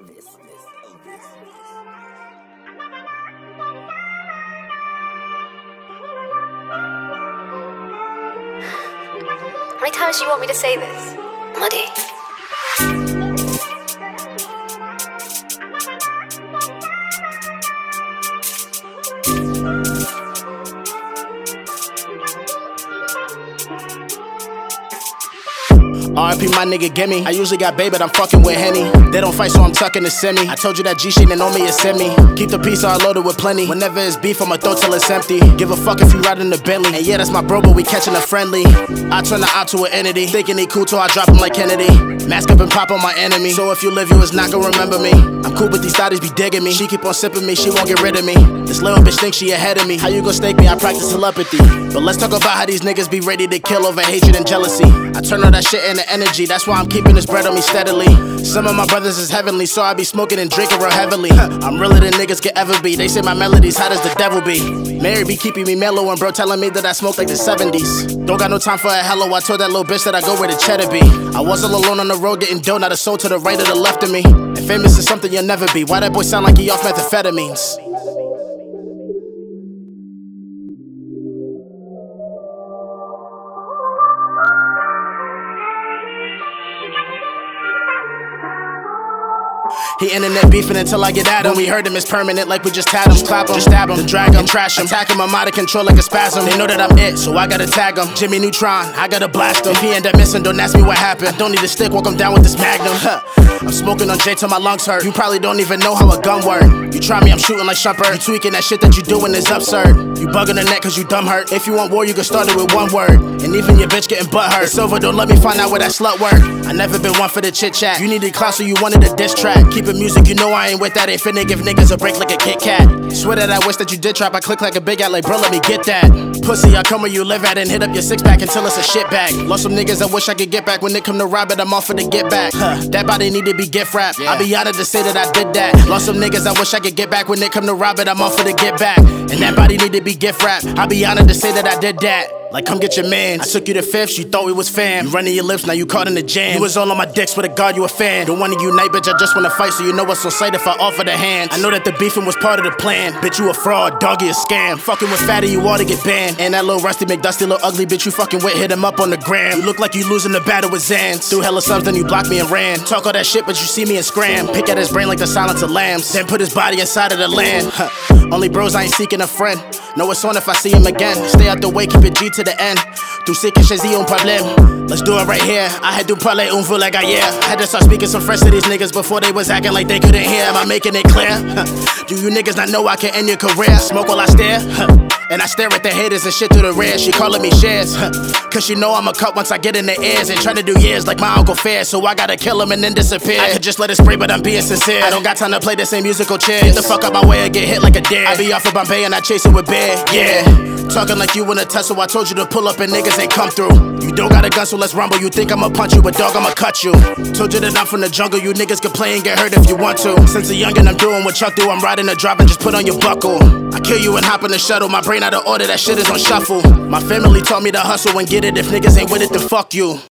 How many times do you want me to say this? Muddy. RP my nigga gimme. I usually got baby, but I'm fucking with Henny. They don't fight, so I'm tucking the semi. I told you that G shit and on me is send me. Keep the piece all loaded with plenty. Whenever it's beef, I'ma throw till it's empty. Give a fuck if you ride in the Bentley. And yeah, that's my bro, but we catching a friendly. I turn the out to an entity. Thinking he cool till I drop him like Kennedy. Mask up and pop on my enemy. So if you live, you is not gonna remember me. I'm cool, but these thotties be digging me. She keep on sipping me, she won't get rid of me. This little bitch thinks she ahead of me. How you gon' stake me? I practice telepathy. But let's talk about how these niggas be ready to kill over hatred and jealousy. I turn all that shit into energy. That's why I'm keeping this bread on me steadily. Some of my brothers is heavenly, so I be smoking and drinking real heavily. I'm realer than niggas could ever be. They say my melody's hot as the devil be. Mary be keeping me mellow, and bro telling me that I smoke like the 70s. Don't got no time for a hello. I told that little bitch that I go where the cheddar be. I was all alone on the road getting dough, not a soul to the right or the left of me. And famous is something you'll never be. Why that boy sound like he off methamphetamines? He internet beefing until I get at him. When we heard him, it's permanent, like we just had him. Clap him, just stab him, drag him, trash him, attack him. I'm out of control like a spasm. They know that I'm it, so I gotta tag him. Jimmy Neutron, I gotta blast him. If he end up missing, don't ask me what happened. I don't need a stick, walk him down with this magnum. Huh. I'm smoking on J till my lungs hurt. You probably don't even know how a gun work. You try me, I'm shooting like Shumpert. You tweaking that shit that you doing is absurd. You bugging the net cause you dumb hurt. If you want war, you can start it with one word. And even your bitch getting butt hurt. It's over, don't let me find out where that slut work. I never been one for the chit chat. You needed class, so you wanted a diss track. Keep it music, you know I ain't with that. Ain't finna give niggas a break like a Kit Kat. Swear that I wish that you did trap. I click like a big at like bro, let me get that. Pussy, I come where you live at and hit up your six pack until it's a shit bag. Lost some niggas, I wish I could get back. When they come to rob it, I'm off for the get back. Huh, that body need to be gift wrapped. I be honored to say that I did that. Lost some niggas, I wish I could get back. When they come to rob it, I'm off for the get back. And that body need to be gift wrapped. I be honored to say that I did that. Like, come get your man. I took you to fifth, you thought we was fam. You running your lips, now you caught in the jam. You was all on my dick, swear to God, you a fan. Don't wanna unite, bitch, I just wanna fight, so you know what's on sight if I offer the hand. I know that the beefing was part of the plan. Bitch, you a fraud, doggy a scam. Fucking with fatty, you ought to get banned. And that little rusty McDusty, little ugly bitch, you fucking with, hit him up on the gram. You look like you losing the battle with Xans. Threw hella subs, then you blocked me and ran. Talk all that shit, but you see me and scram. Pick at his brain like the silence of lambs. Then put his body inside of the land. Huh. Only bros, I ain't seeking a friend. Know it's on if I see him again. Stay out the way, keep it G to the end. Tu sais que j'ai un problème. Let's do it right here. I had to parler un peu like I yeah. I Had to start speaking some French to these niggas before they was acting like they couldn't hear. Am I making it clear? Do you niggas not know I can end your career? Smoke while I stare. And I stare at the haters and shit through the rear. She calling me shares. Cause she know I'm a cut once I get in the ears. And trying to do years like my Uncle Fair. So I gotta kill him and then disappear. I could just let it spray, but I'm being sincere. I don't got time to play the same musical chairs. Get the fuck out my way and get hit like a dare. I be off of Bombay and I chase it with bear. Yeah. Talking like you in a tussle. I told you to pull up and niggas ain't come through. You don't got a gun, so let's rumble. You think I'ma punch you, but dog, I'ma cut you. Told you that I'm from the jungle. You niggas can play and get hurt if you want to. Since a youngin', I'm doing what Chuck do. I'm riding a drop and just put on your buckle. I kill you and hop in the shuttle. My brain out of order. That shit is on shuffle. My family taught me to hustle and get it. If niggas ain't with it, then fuck you.